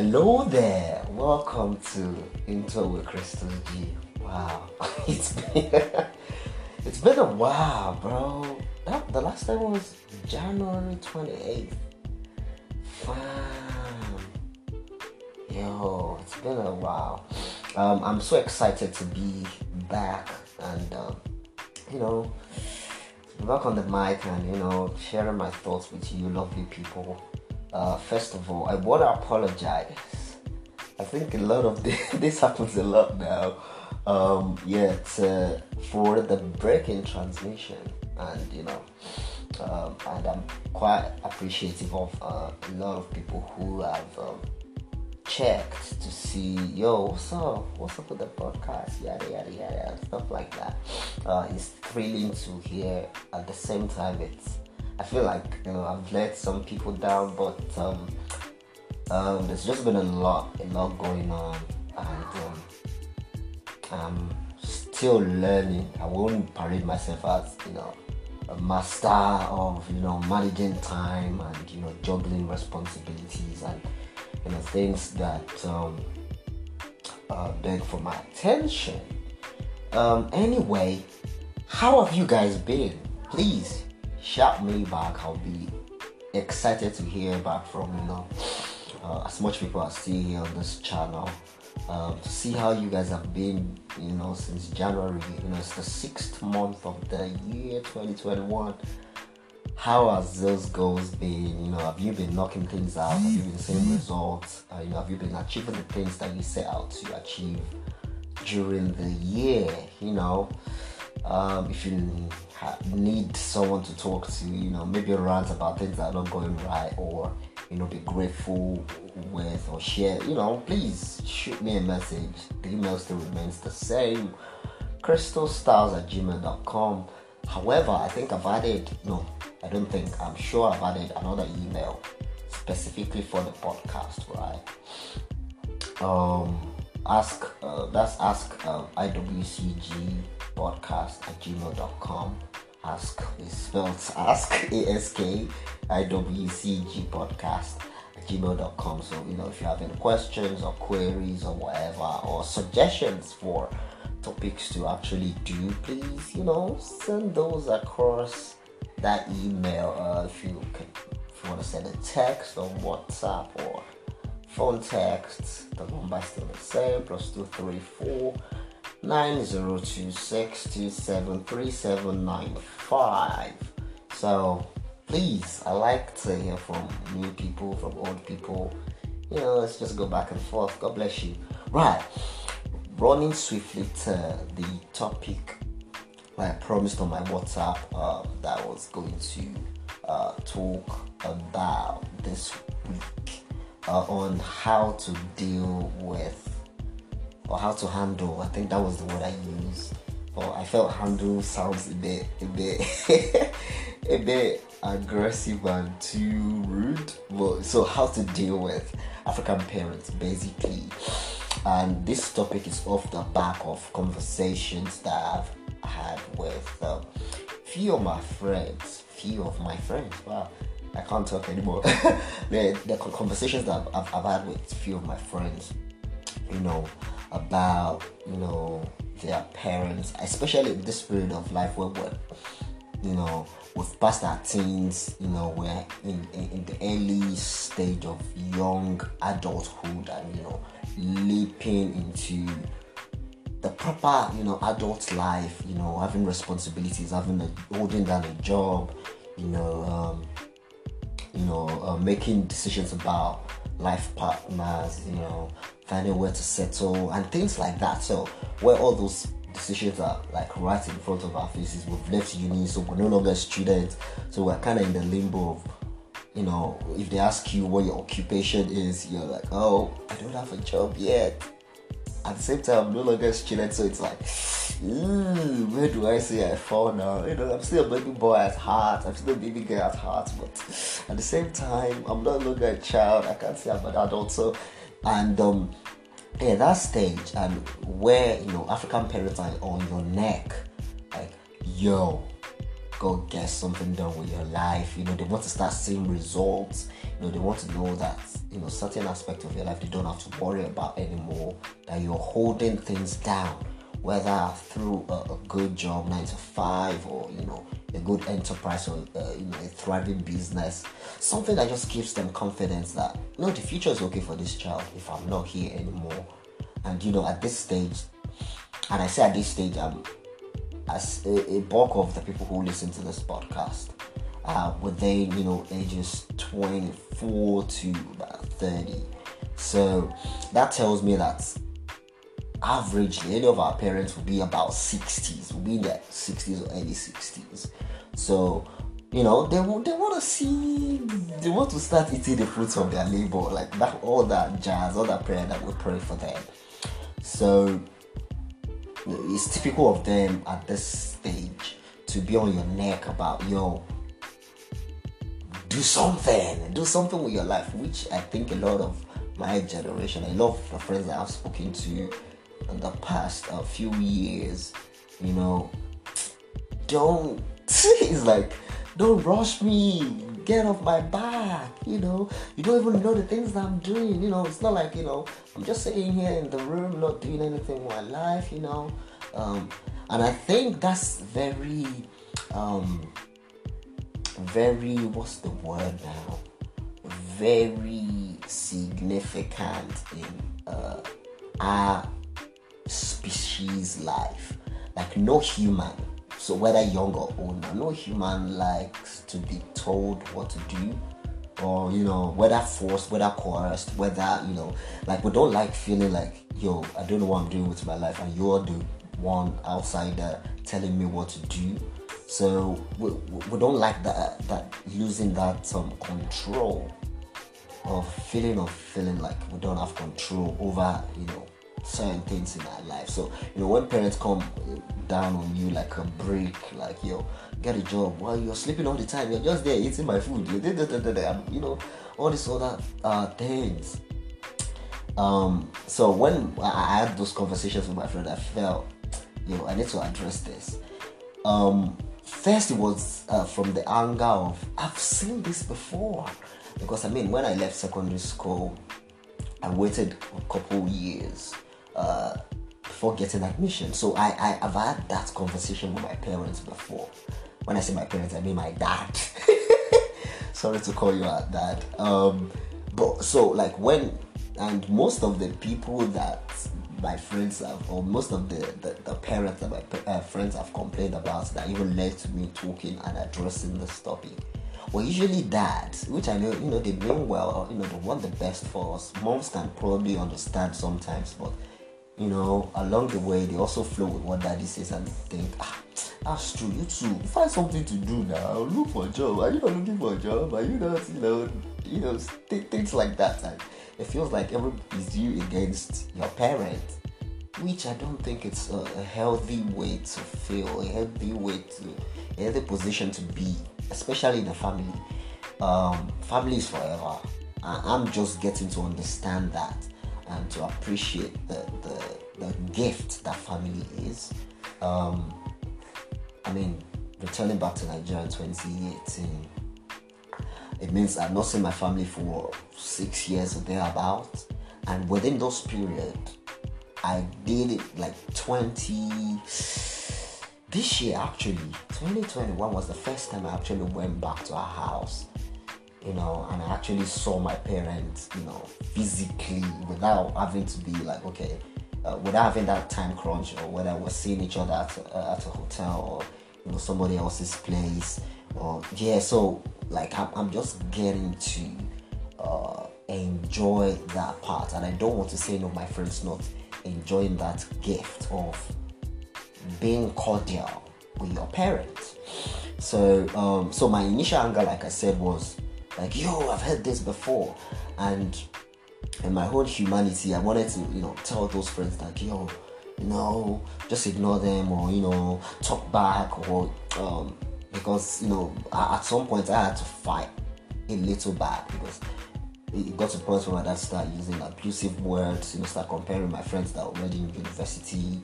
Hello there. Welcome to Intro with Crystal G. Wow, it's been it's been a while, bro. That, the last time was January twenty eighth. Fam, yo, it's been a while. Um, I'm so excited to be back and um, you know back on the mic and you know sharing my thoughts with you, lovely people. Uh, first of all, I want to apologize. I think a lot of this, this happens a lot now. Um, yeah, uh, for the breaking transmission, and you know, um, and I'm quite appreciative of uh, a lot of people who have um, checked to see, yo, what's up? What's up with the podcast? Yada yada yada, stuff like that. Uh, it's thrilling to hear. At the same time, it's I feel like you know I've let some people down, but um, um, there's just been a lot, a lot going on, and um, I'm still learning. I won't parade myself as you know a master of you know managing time and you know juggling responsibilities and you know things that um, uh, beg for my attention. Um, anyway, how have you guys been? Please shout me back. I'll be excited to hear back from you know uh, as much people as still here on this channel. Um, to see how you guys have been, you know, since January. You know, it's the sixth month of the year 2021. How has those goals been? You know, have you been knocking things out? Have you been seeing results? Uh, you know, have you been achieving the things that you set out to achieve during the year? You know, um, if you need someone to talk to, you know, maybe rant about things that are not going right or, you know, be grateful with or share, you know, please shoot me a message. The email still remains the same crystalstars at gmail.com. However, I think I've added, no, I don't think, I'm sure I've added another email specifically for the podcast, right? Um, ask, uh, that's ask uh, IWCG podcast at gmail.com. Ask is spelled ask ask iwcg podcast at gmail.com. So you know if you have any questions or queries or whatever or suggestions for topics to actually do, please you know send those across that email. Uh, if you can, if you want to send a text on WhatsApp or phone text, the number still the same plus two three four. 9026273795. So please, I like to hear from new people, from old people. You know, let's just go back and forth. God bless you. Right, running swiftly to the topic I promised on my WhatsApp uh, that I was going to uh, talk about this week uh, on how to deal with or how to handle. I think that was the word I used. Or I felt handle sounds a bit, a bit, a bit aggressive and too rude. Well, so how to deal with African parents, basically. And this topic is off the back of conversations that I've had with um, few of my friends. Few of my friends. Wow, I can't talk anymore. the, the conversations that I've, I've had with a few of my friends. You know, about you know their parents, especially in this period of life where we're you know we've passed our teens, you know we're in, in, in the early stage of young adulthood and you know leaping into the proper you know adult life, you know having responsibilities, having a holding down a job, you know. Um, you know, uh, making decisions about life partners, you know, finding where to settle and things like that. So where all those decisions are like right in front of our faces, we've left uni, so we're no longer students, so we're kind of in the limbo of, you know, if they ask you what your occupation is, you're like, oh, I don't have a job yet. At the same time, I'm no longer a student, so it's like, where do I say I fall now? You know, I'm still a baby boy at heart, I'm still a baby girl at heart, but at the same time, I'm no longer a child. I can't say I'm an adult, so and um, yeah, that stage and where you know African parents are on your neck, like yo, go get something done with your life. You know, they want to start seeing results. You know, they want to know that, you know, certain aspects of your life they don't have to worry about anymore, that you're holding things down, whether through a, a good job, nine to five, or, you know, a good enterprise or, uh, you know, a thriving business. Something that just gives them confidence that, you know, the future is okay for this child if I'm not here anymore. And, you know, at this stage, and I say at this stage, I'm as a, a bulk of the people who listen to this podcast uh, within you know ages 24 to about 30 so that tells me that averagely any of our parents will be about 60s will be in their 60s or early 60s so you know they, they want to see they want to start eating the fruits of their labor like that all that jazz all that prayer that we pray for them. So it's typical of them at this stage to be on your neck about yo do something do something with your life which i think a lot of my generation a lot of the friends that i've spoken to the past a few years you know. Don't it's like don't rush me. Get off my back you know. You don't even know the things that i'm doing you know. It's not like you know i'm just sitting here in the room not doing anything with my life you know. Um, and i think that's very um, very what's the word now? Very significant in uh, our species life. Like no human. So whether young or old no human likes to be told what to do or you know whether forced whether coerced whether you know like we don't like feeling like yo i don't know what i'm doing with my life and you're the one outsider telling me what to do. So we, we don't like that that losing that some control of feeling of feeling like we don't have control over you know certain things in our life. So, you know, when parents come down on you like a brick, like, yo, get a job while you're sleeping all the time, you're just there eating my food, you know, all these other uh, things. Um, so when I had those conversations with my friend, I felt, you know, I need to address this. Um, first, it was uh, from the anger of, I've seen this before. Because I mean, when I left secondary school, I waited a couple years uh, before getting admission. So I, I have had that conversation with my parents before. When I say my parents, I mean my dad. Sorry to call you a dad. Um, but so like when and most of the people that my friends have, or most of the, the, the parents that my uh, friends have complained about that even led to me talking and addressing this topic well, usually dads, which I know, you know, they mean well, you know, they want the best for us. Moms can probably understand sometimes, but you know, along the way, they also flow with what daddy says and think, ah, that's true. You too, find something to do now. Look for a job. Are you not looking for a job? Are you not, you know, you know, th- things like that. And it feels like everybody's you against your parent, which I don't think it's a, a healthy way to feel, a healthy way to, a healthy position to be especially in a family. Um, family is forever. I'm just getting to understand that and to appreciate the, the, the gift that family is. Um, I mean, returning back to Nigeria in 2018, it means I've not seen my family for six years or thereabouts. And within those period, I did it like 20 this year actually 2021 was the first time i actually went back to our house you know and i actually saw my parents you know physically without having to be like okay uh, without having that time crunch or whether we're seeing each other at, uh, at a hotel or you know somebody else's place or yeah so like i'm, I'm just getting to uh, enjoy that part and i don't want to say no my friends not enjoying that gift of being cordial with your parents. So, um, so my initial anger, like I said, was like, "Yo, I've heard this before," and in my whole humanity, I wanted to, you know, tell those friends like, "Yo, you know, just ignore them or you know, talk back or um, because you know, at some point I had to fight a little back because it got to the point where my dad started using abusive words, you know, start comparing my friends that were already in university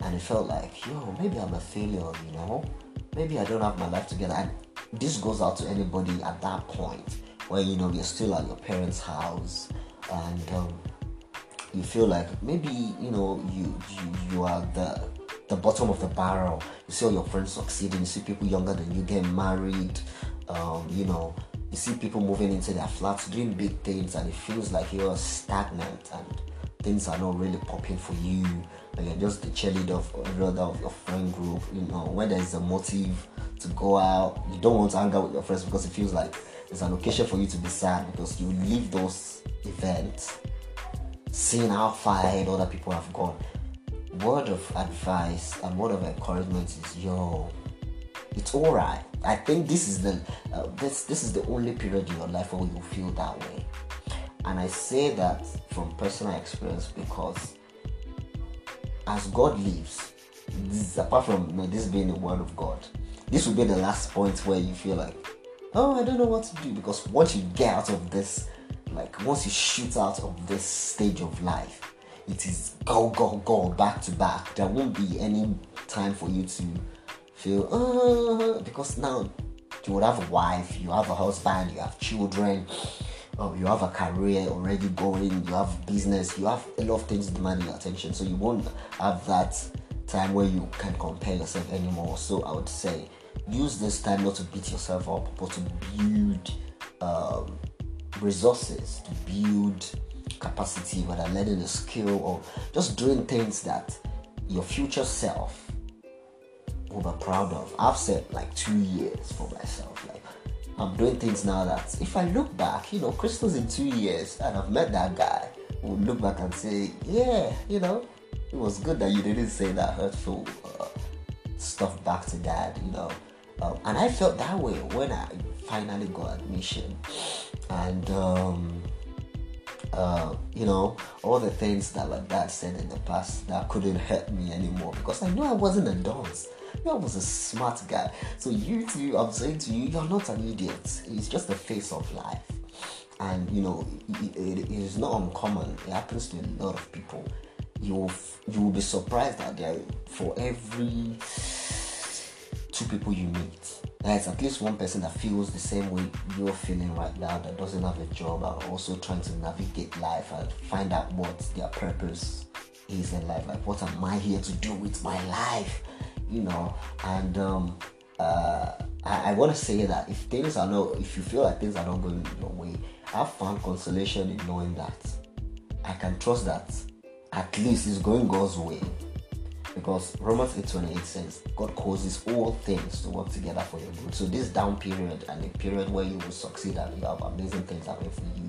and it felt like, yo, maybe I'm a failure, you know? maybe I don't have my life together. And this goes out to anybody at that point where you know you're still at your parents' house and um, you feel like maybe you know you you, you are the the bottom of the barrel. You see all your friends succeeding. You see people younger than you getting married. Um, you know, you see people moving into their flats, doing big things, and it feels like you're stagnant and things are not really popping for you. Like you're just the cheerleader of every other of your friend group. You know, when there's a motive to go out, you don't want to hang out with your friends because it feels like it's an occasion for you to be sad because you leave those events seeing how far ahead other people have gone. Word of advice and word of encouragement is yo, it's alright. I think this is the uh, this this is the only period in your life where you feel that way, and I say that from personal experience because as God lives, this apart from you know, this being the word of God, this will be the last point where you feel like, oh, I don't know what to do because once you get out of this, like once you shoot out of this stage of life, it is go go go back to back. There won't be any time for you to feel uh, because now you would have a wife, you have a husband, you have children, um, you have a career already going, you have business, you have a lot of things demanding your attention. So you won't have that time where you can compare yourself anymore. So I would say use this time not to beat yourself up, but to build um, resources, to build capacity, whether learning a skill or just doing things that your future self will be proud of. I've said like two years for myself. Like I'm doing things now that if I look back, you know, Crystal's in two years and I've met that guy, will look back and say, yeah, you know, it was good that you didn't say that hurtful uh, stuff back to dad, you know. Um, and I felt that way when I finally got admission. And, um, uh, you know, all the things that my dad said in the past that couldn't hurt me anymore because I knew I wasn't a dunce. I was a smart guy. So you too, I'm saying to you, you're not an idiot. It's just the face of life. And you know, it, it is not uncommon. It happens to a lot of people. You you will be surprised that there for every two people you meet, there's at least one person that feels the same way you're feeling right now that doesn't have a job and also trying to navigate life and find out what their purpose is in life. Like, what am I here to do with my life? You know, and um, uh, I, I want to say that if things are not, if you feel like things are not going your way, I've found consolation in knowing that I can trust that at least it's going God's way because Romans 8:28 says God causes all things to work together for your good. So this down period and the period where you will succeed and you have amazing things happening for you,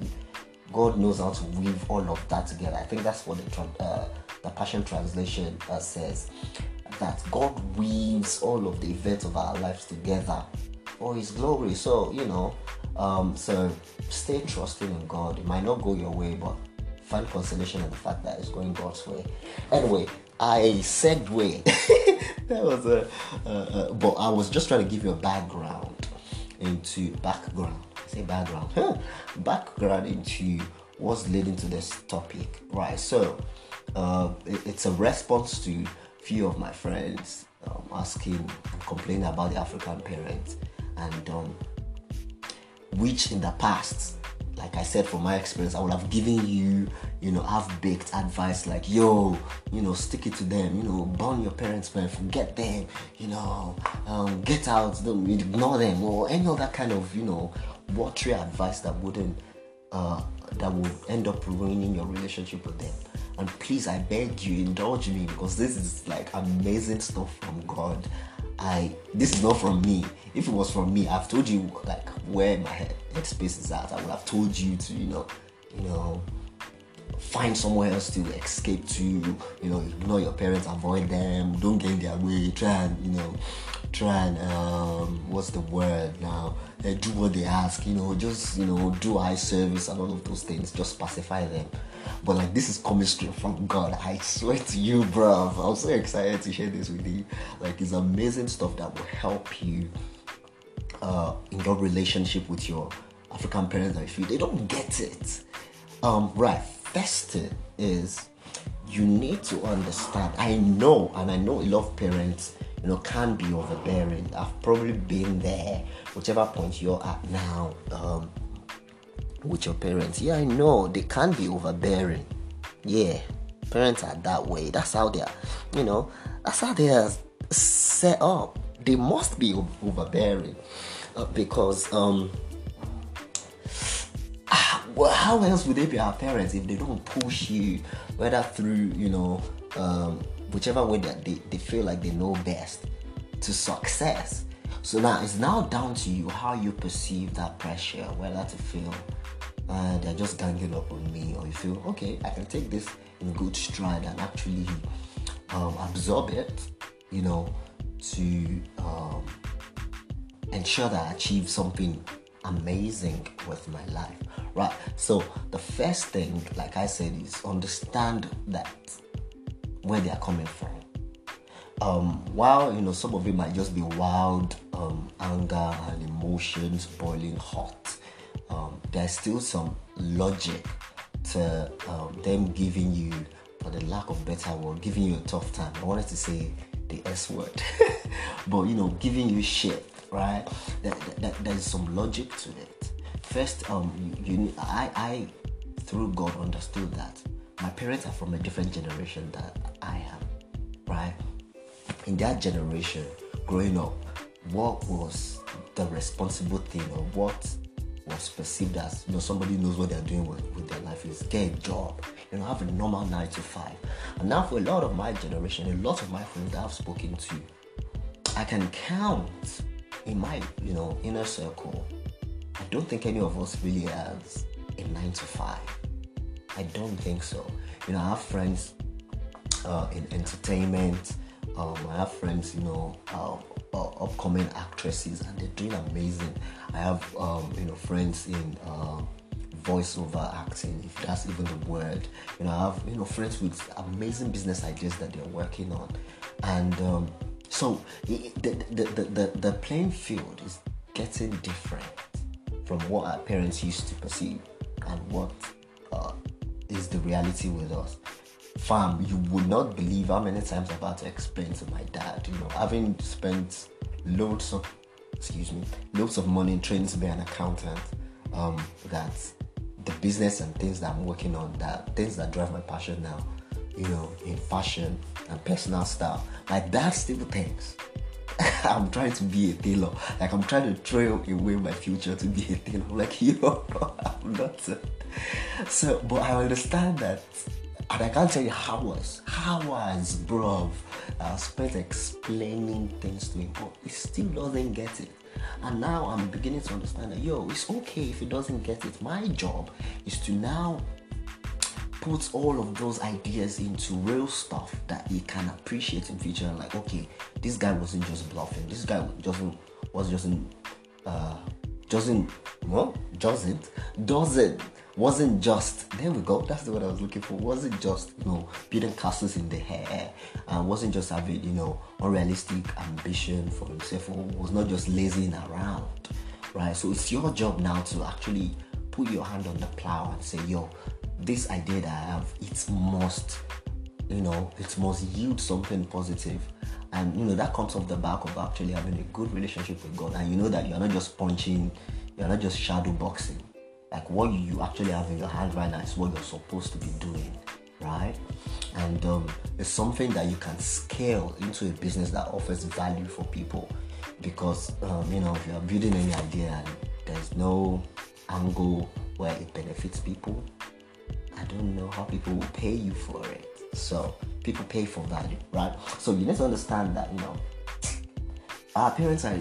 God knows how to weave all of that together. I think that's what the uh, the Passion Translation uh, says that God weaves all of the events of our lives together for His glory. So you know, um, so stay trusting in God. It might not go your way, but find consolation in the fact that it's going God's way. Anyway, I segue. that was a, uh, uh, but I was just trying to give you a background into background. Say background, huh? background into what's leading to this topic, right? So, uh, it, it's a response to few of my friends um, asking complaining about the African parents, and um, which in the past like I said from my experience, I would have given you, you know, half baked advice like, yo, you know, stick it to them, you know, burn your parents, man, forget them, you know, um, get out, ignore them, or any other kind of, you know, watery advice that wouldn't, uh, that would end up ruining your relationship with them. And please, I beg you, indulge me because this is like amazing stuff from God. I this is not from me. If it was from me, I've told you like where my head headspace is at. I would have told you to, you know, you know, find somewhere else to escape to. You know, ignore your parents, avoid them, don't get in their way. Try and you know, try and um, what's the word now? Uh, do what they ask. You know, just you know, do eye service and all of those things. Just pacify them. But like this is coming straight from God. I swear to you, bro. I'm so excited to share this with you. Like it's amazing stuff that will help you uh, in your relationship with your African parents. If you they don't get it, um, right? First is you need to understand. I know, and I know a lot of parents, you know, can be overbearing. I've probably been there, whichever point you're at now, um, with your parents. Yeah, I know they can be overbearing. Yeah, parents are that way. That's how they are, you know, that's how they are set up. They must be overbearing uh, because, um, how else would they be our parents if they don't push you, whether through, you know, um, whichever way that they, they feel like they know best to success. So now it's now down to you how you perceive that pressure, whether to feel uh, they're just ganging up on me, or you feel okay, I can take this in good stride and actually um, absorb it, you know, to um, ensure that I achieve something amazing with my life, right? So the first thing, like I said, is understand that where they are coming from. Um, while you know some of it might just be wild um, anger and emotions boiling hot, um, there's still some logic to um, them giving you, for the lack of better word, giving you a tough time. I wanted to say the S word, but you know, giving you shit, right? That, that, there's some logic to it. First, um, you, you I, I through God understood that my parents are from a different generation that I am, right? In that generation, growing up, what was the responsible thing or what was perceived as you know somebody knows what they're doing with, with their life is get a job you know have a normal nine to five and now for a lot of my generation a lot of my friends that i've spoken to i can count in my you know inner circle i don't think any of us really has a nine to five I don't think so. You know, I have friends uh, in entertainment. Um, I have friends, you know, uh, uh, upcoming actresses, and they're doing amazing. I have, um, you know, friends in uh, voiceover acting, if that's even the word. You know, I have, you know, friends with amazing business ideas that they're working on, and um, so the, the, the, the, the playing field is getting different from what our parents used to perceive and what uh, is the reality with us. Fam, you would not believe how many times I've had to explain to my dad, you know, having spent loads of, excuse me, loads of money training to be an accountant, um, that the business and things that I'm working on, that things that drive my passion now, you know, in fashion and personal style, my dad still thinks I'm trying to be a tailor. Like I'm trying to throw away my future to be a tailor. Like you know, I'm not. So, but I understand that, and I can't tell you hours, hours, bro. I spent explaining things to him, but he still doesn't get it. And now I'm beginning to understand that yo, it's okay if he doesn't get it. My job is to now put all of those ideas into real stuff that he can appreciate in future. And Like, okay, this guy wasn't just bluffing. This guy doesn't was just in, uh doesn't well doesn't doesn't wasn't just there we go that's the word i was looking for. Wasn't just you know building castles in the air. And wasn't just having you know unrealistic ambition for himself. Was not just lazing around right? So it's your job now to actually put your hand on the plow and say yo this idea that i have it must you know it must yield something positive. And you know that comes off the back of actually having a good relationship with god. And you know that you're not just punching you're not just shadow boxing like what you actually have in your hand right now is what you're supposed to be doing right? And um, it's something that you can scale into a business that offers value for people because um, you know if you're building any idea and there's no angle where it benefits people i don't know how people will pay you for it. So people pay for value right? So you need to understand that you know our parents are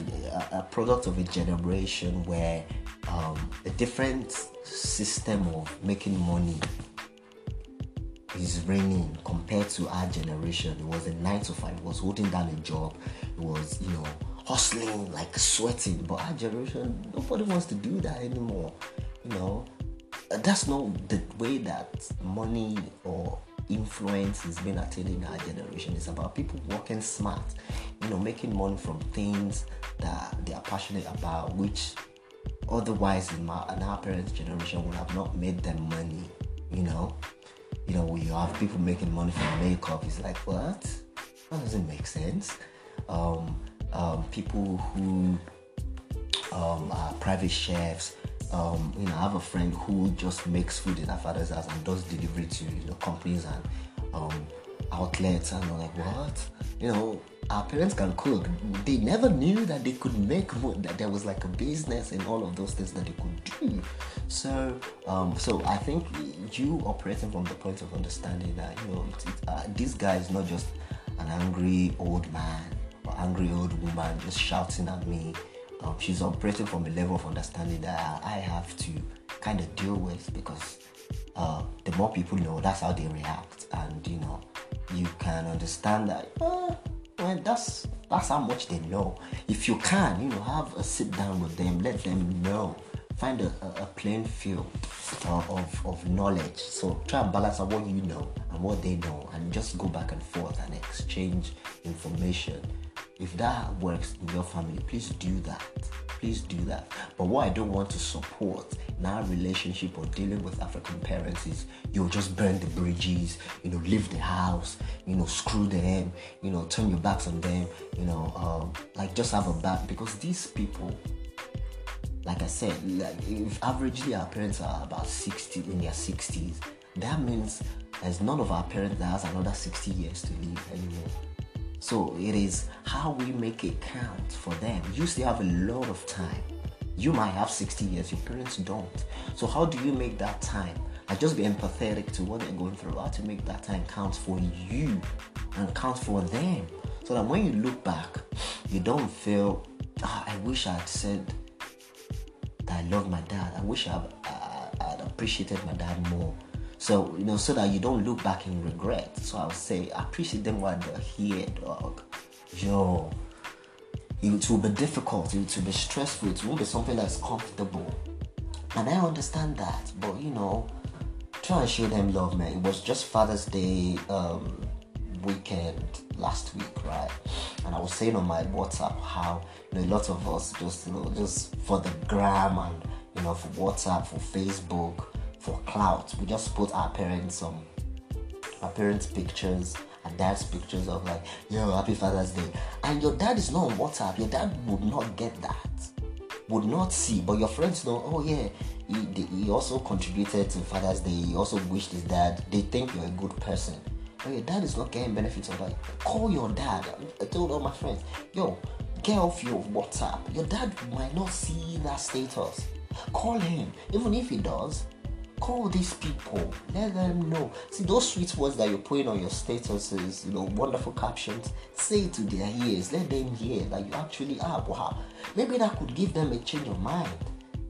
a, a product of a generation where um, a different system of making money is reigning compared to our generation. It was a nine to five, it was holding down a job, it was, you know, hustling, like sweating. But our generation, nobody wants to do that anymore. You know, that's not the way that money or influence is being attained in our generation. It's about people working smart, you know, making money from things that they are passionate about, which otherwise in, my, our parents' generation would have not made them money, you know. You know, you have people making money from makeup, it's like, what? That doesn't make sense. um, um, people who um, are private chefs. Um, you know, I have a friend who just makes food in her father's house and does delivery to you know companies and um, outlets. And I'm like, what? You know, our parents can cook. They never knew that they could make more, that there was like a business and all of those things that they could do. So, um, so I think you operating from the point of understanding that you know it, it, uh, this guy is not just an angry old man or angry old woman just shouting at me. Um, she's operating from a level of understanding that I have to kind of deal with because uh, the more people know, that's how they react, and you know, you can understand that. Uh, well, that's that's how much they know. If you can, you know, have a sit down with them, let them know, find a, a, a playing field uh, of, of knowledge. So try and balance out what you know and what they know, and just go back and forth and exchange information. If that works in your family, please do that. Please do that. But what I don't want to support in our relationship or dealing with African parents is you just burn the bridges, you know, leave the house, you know, screw them, you know, turn your backs on them, you know, um, like just have a back because these people like I said, like if averagely our parents are about 60 in their 60s, that means there's none of our parents that has another 60 years to live anymore. So it is how we make it count for them. You still have a lot of time. You might have 60 years, your parents don't. So how do you make that time? I just be empathetic to what they're going through. How to make that time count for you and count for them. So that when you look back, you don't feel, oh, I wish I'd said that I love my dad. I wish I'd, uh, I'd appreciated my dad more. So, you know, so that you don't look back in regret. So I would say appreciate them while they're here, dog. Yo. It will be difficult, it will be stressful, it won't be something that's comfortable. And I understand that, but you know, try and show them love, man. It was just Father's Day um, weekend last week, right? And I was saying on my WhatsApp how you know a lot of us just you know just for the gram and you know for WhatsApp, for Facebook, for clout, we just put our parents some our parents' pictures and dad's pictures of like, yo, happy Father's Day. And your dad is not on WhatsApp. Your dad would not get that. Would not see. But your friends know, oh yeah, he, he also contributed to Father's Day. He also wished his dad. They think you're a good person. But your dad is not getting benefits of that. Call your dad. I told all my friends, yo, get off your WhatsApp. Your dad might not see that status. Call him. Even if he does, call these people. Let them know. See those sweet words that you're putting on your statuses you know wonderful captions say to their ears. Let them hear that you actually are wow maybe that could give them a change of mind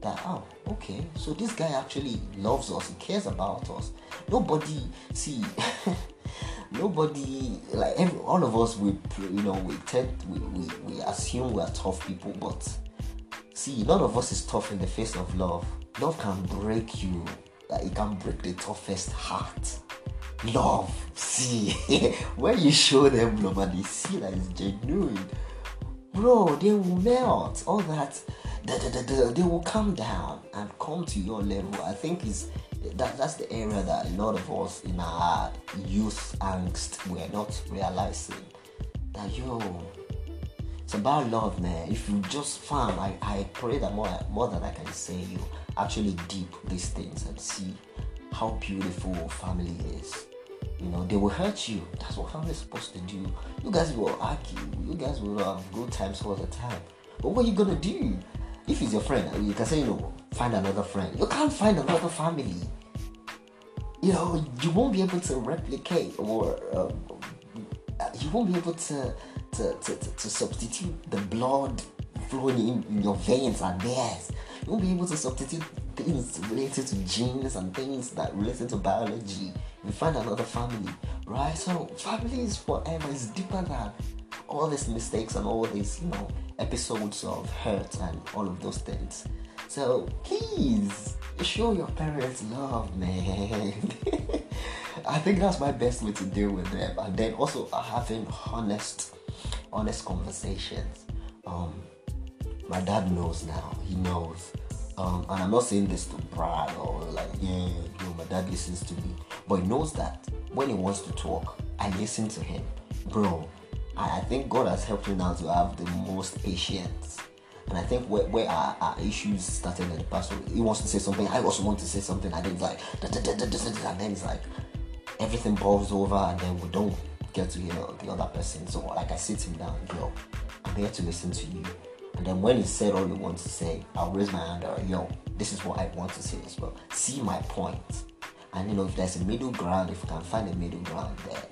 that oh okay so this guy actually loves us. He cares about us. Nobody see nobody like every, all of us we you know we tend we, we, we assume we are tough people but see none of us is tough in the face of love. Love can break you like it can break the toughest heart. Love see. When you show them love and they see that it's genuine bro they will melt. All that da, da, da, they will come down and come to your level. I think is that that's the area that a lot of us in our youth angst we're not realizing that yo it's about love man. If you just farm i, I pray that more more than i can say you actually deep these things and see how beautiful family is. You know they will hurt you. That's what family is supposed to do. You guys will argue. You guys will have good times all the time. But what are you gonna do? If it's your friend you can say you know find another friend. You can't find another family. You know you won't be able to replicate or um, you won't be able to to, to, to substitute the blood flowing in, in your veins and theirs. You won't be able to substitute things related to genes and things that related to biology you find another family right? So family is forever it's deeper than all these mistakes and all these you know episodes of hurt and all of those things. So please show your parents love man. I think that's my best way to deal with them. And then also having honest honest conversations um my dad knows now he knows um, and I'm not saying this to brag or like, yeah, know, my dad listens to me. But he knows that when he wants to talk, I listen to him. Bro, I, I think God has helped me now to have the most patience. And I think where, where our, our issues started in the past, he wants to say something, I also want to say something, and then it's like, and then it's like, everything boils over, and then we don't get to hear the other person. So, like, I sit him down, yo, I'm here to listen to you. And then when he said all he wants to say, I'll raise my hand, or, yo, this is what I want to say as well. See my point. And, you know, if there's a middle ground, if we can find a middle ground there.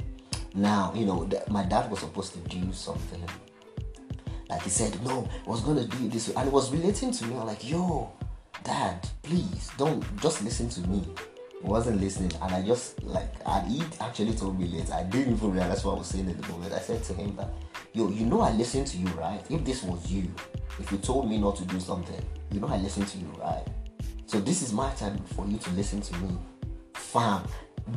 Now, you know, my dad was supposed to do something like he said, no, I was gonna do this, and it was relating to me. I'm like, yo, dad, please don't just listen to me. Wasn't listening, and I just like, and he actually told me later. I didn't even realize what I was saying in the moment. I said to him that, yo, you know, I listened to you, right? If this was you, if you told me not to do something, you know, I listened to you, right? So this is my time for you to listen to me, fam.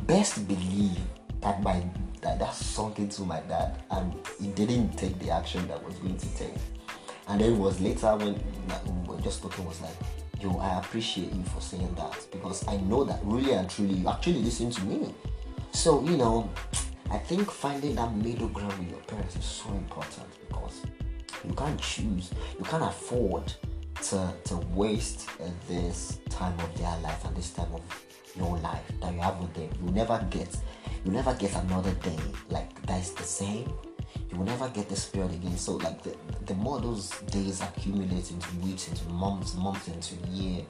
Best believe that my that that sunk into my dad and he didn't take the action that was going to take and then it was later when were just talking was like i appreciate you for saying that because i know that really and truly you actually listen to me so you know i think finding that middle ground with your parents is so important because you can't choose you can't afford to to waste uh, this time of their life and this time of your life that you have with them you never get you never get another day like that is the same. You will never get the spirit again. So like the, the more those days accumulate into weeks, into months, months into year,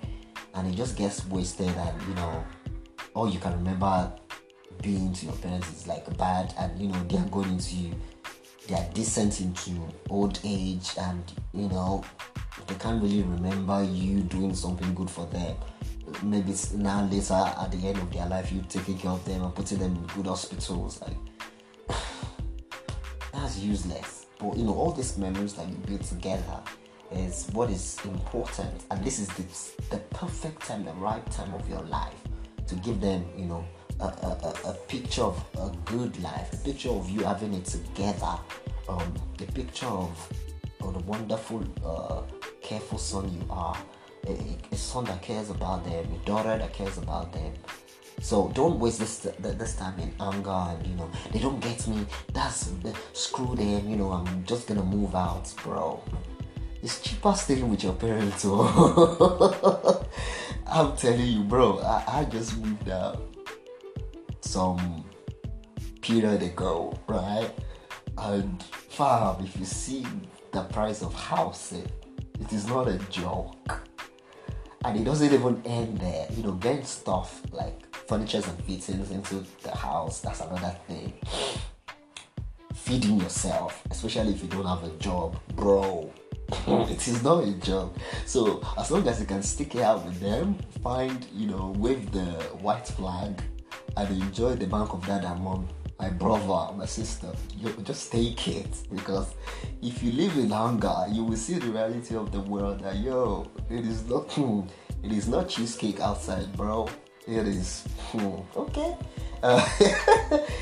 and it just gets wasted and you know all you can remember being to your parents is like bad and you know they are going into they are descent into old age and you know they can't really remember you doing something good for them maybe it's now later at the end of their life you taking care of them and putting them in good hospitals like useless but you know all these memories that you build together is what is important and this is the, the perfect time the right time of your life to give them you know a, a, a picture of a good life a picture of you having it together um, a picture of, of the wonderful uh, careful son you are a, a son that cares about them, a daughter that cares about them. So don't waste this this time in anger and you know they don't get me. That's screw them. You know I'm just gonna move out, bro. It's cheaper staying with your parents. Oh. I'm telling you, bro. I, I just moved out some period ago, right? And fam, if you see the price of housing, eh, it is not a joke and it doesn't even end there. You know, getting stuff like furniture and fittings into the house, that's another thing. Feeding yourself, especially if you don't have a job, bro. it is not a job. So as long as you can stick it out with them, find, you know, wave the white flag and enjoy the bank of dad and mom my brother, my sister, just take it because if you live in hunger, you will see the reality of the world that yo, it is not it is not cheesecake outside, bro. It is hmm, okay. Uh,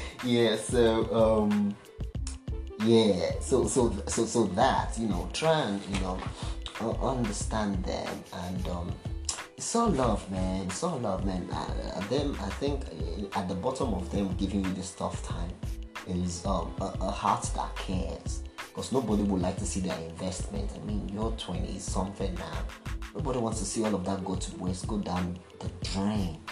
yeah, so um, yeah, so so so so that you know, try and you know understand them and um it's all love, man. It's all love, man. Uh, them, I think, uh, at the bottom of them giving you this tough time is um, a, a, heart that cares. Because nobody would like to see their investment. I mean, you're 20 something now. Nobody wants to see all of that go to waste, go down the drain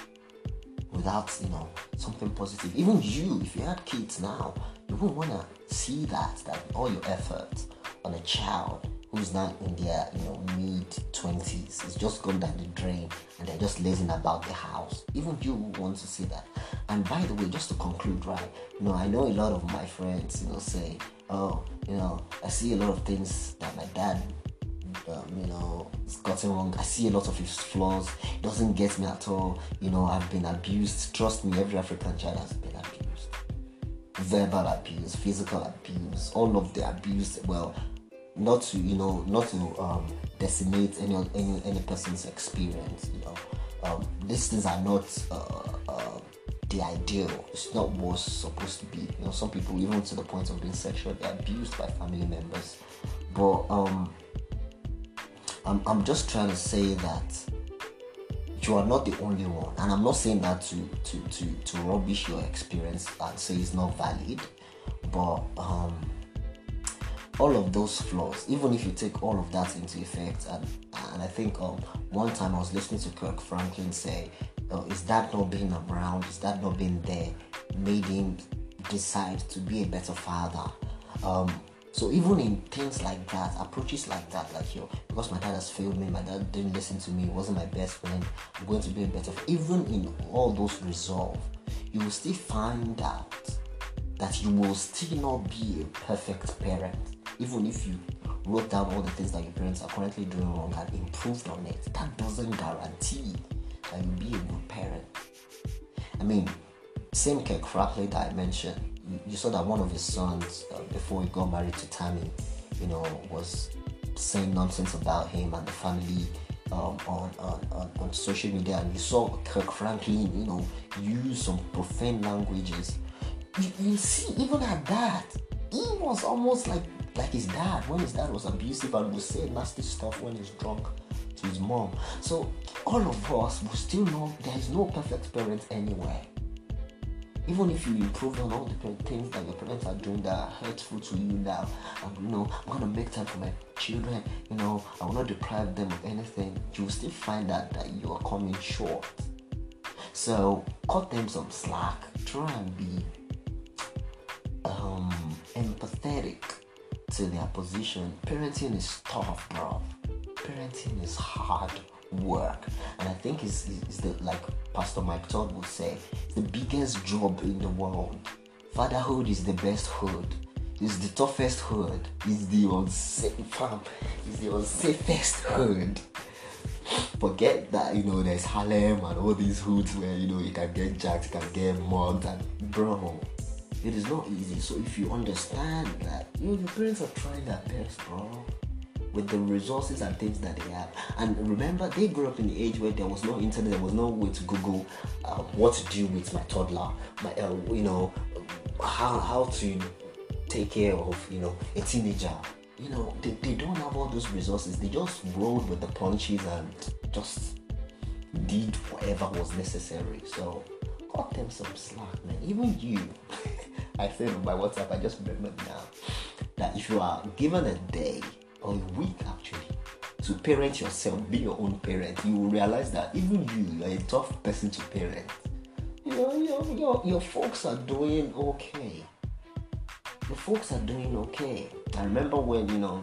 without, you know, something positive. Even you, if you had kids now, you wouldn't want to see that, that all your effort on a child who's now in their you know mid 20s is just gone down the drain and they're just lazing about the house even you want to see that and by the way just to conclude right you know i know a lot of my friends you know say oh you know i see a lot of things that my dad um, you know, it's gotten wrong. I see a lot of his flaws. It doesn't get me at all. You know, I've been abused. Trust me, every African child has been abused. Verbal abuse, physical abuse, all of the abuse. Well, not to you know not to um, decimate any any any person's experience. You know, um, these things are not uh, uh, the ideal. It's not what's supposed to be. You know, some people even to the point of being sexually abused by family members. But um, I'm I'm just trying to say that you are not the only one, and I'm not saying that to to to to rubbish your experience and say it's not valid, but um all of those flaws, even if you take all of that into effect, and and I think um, one time I was listening to Kirk Franklin say, uh, "Is that not being around? Is that not being there?" Made him decide to be a better father. Um, so even in things like that, approaches like that, like yo, because my dad has failed me, my dad didn't listen to me, wasn't my best friend, I'm going to be a better. Even in all those resolve, you will still find out that you will still not be a perfect parent, even if you wrote down all the things that your parents are currently doing wrong and improved on it. That doesn't guarantee that you'll be a good parent. I mean, same Kirk Franklin that I mentioned you saw that one of his sons, uh, before he got married to Tammy, you know, was saying nonsense about him and the family um, on, on, on, on, social media. And you saw Kirk Franklin, you know, use some profane languages. You, you see, even at that, he was almost like like his dad when his dad was abusive and would say nasty stuff when he's drunk to his mom. So all of us will still know there is no perfect parent anywhere even if you improve on all the things that your parents are doing that are hurtful to you now, and you know, I'm gonna make time for my children, you know, I will not deprive them of anything, you will still find out that you are coming short. So cut them some slack. Try and be um, empathetic to their position. Parenting is tough, bro. Parenting is hard work, and I think it's, it's the like Pastor Mike Todd would say, the biggest job in the world. Fatherhood is the best hood. It's the toughest hood. It's the unsafe fam. It's the unsafest hood. Forget that you know there's Harlem and all these hoods where you know you can get jacked, you can get mugged, and bro, it is not easy. So if you understand that, you know, your parents are trying their best, bro with the resources and things that they have. And remember, they grew up in the age where there was no internet, there was no way to Google uh, what to do with my toddler, my uh, you know, how how to take care of you know a teenager. You know, they, they don't have all those resources. They just rolled with the punches and just did whatever was necessary. So cut them some slack, man. Even you. I said on my WhatsApp, I just remembered now that if you are given a day or a week actually to parent yourself, be your own parent, you will realize that even you, you are a tough person to parent. You know, your, your, your folks are doing okay. Your folks are doing okay. I remember when, you know,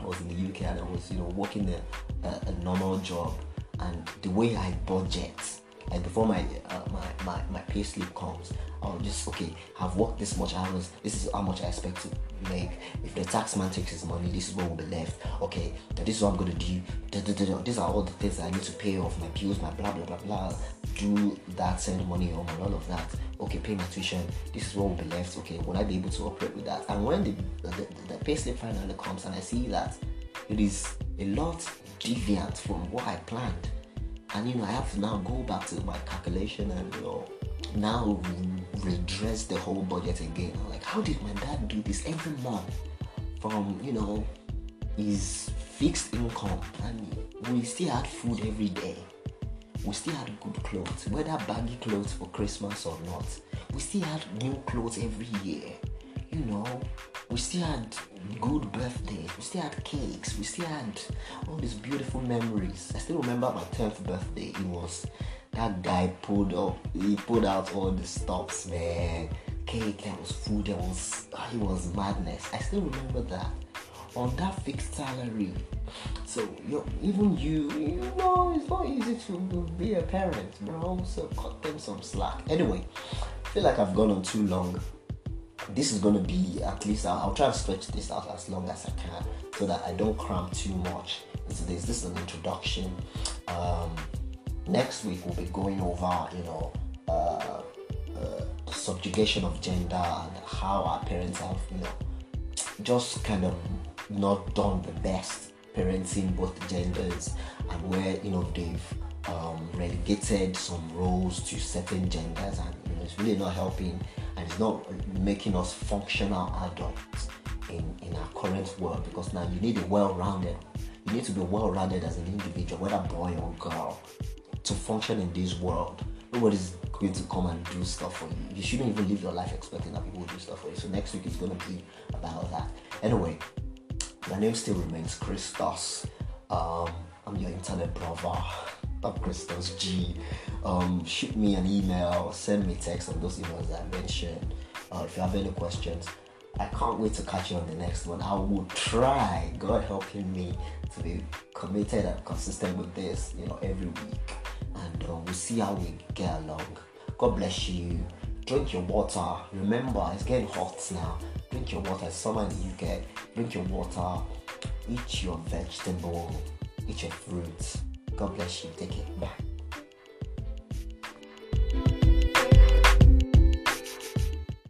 I was in the UK and I was, you know, working a, a, a normal job and the way I budget, and before my, uh, my, my, my pay slip comes, I'll just, okay, I've worked this much hours, this is how much I expect to make. If the tax man takes his money, this is what will be left. Okay, this is what I'm gonna do. These are all the things that I need to pay off my bills, my blah blah blah blah. Do that, send money home, and all of that. Okay, pay my tuition. This is what will be left. Okay, will I be able to operate with that? And when the the, the pay slip finally comes, and I see that it is a lot deviant from what I planned, and you know I have to now go back to my calculation and you know now redress the whole budget again. like, how did my dad do this every month from you know his fixed income and we still had food every day. We still had good clothes, whether baggy clothes for Christmas or not. We still had new clothes every year. You know, we still had good birthdays. We still had cakes. We still had all these beautiful memories. I still remember my 10th birthday. It was that guy pulled up he pulled out all the stops man cake there was food there was ah, it was madness i still remember that on that fixed salary so you even you you know it's not easy to be a parent bro so cut them some slack anyway i feel like i've gone on too long this is going to be at least I'll, I'll, try and stretch this out as long as i can so that i don't cram too much. Into this this is an introduction. Um, next week we'll be going over you know uh, uh, subjugation of gender and how our parents have you know just kind of not done the best parenting both genders and where you know they've um, relegated some roles to certain genders. And you know, it's really not helping and it's not making us functional adults in, in our current world because now you need a well-rounded you need to be well-rounded as an individual whether boy or girl to function in this world. Nobody's going to come and do stuff for you. You shouldn't even live your life expecting that people will do stuff for you. So next week is gonna be about that. Anyway, my name still remains Christos. Um, I'm your internet brother. I'm Christos G. Um, shoot me an email, send me text on those emails I mentioned. Uh, if you have any questions, I can't wait to catch you on the next one. I will try, God helping me, to be committed and consistent with this, you know, every week. And uh, we'll see how we get along. God bless you. Drink your water. Remember, it's getting hot now. Drink your water. It's summer in the UK. Drink your water. Eat your vegetable. Eat your fruits. God bless you. Take it. Bye.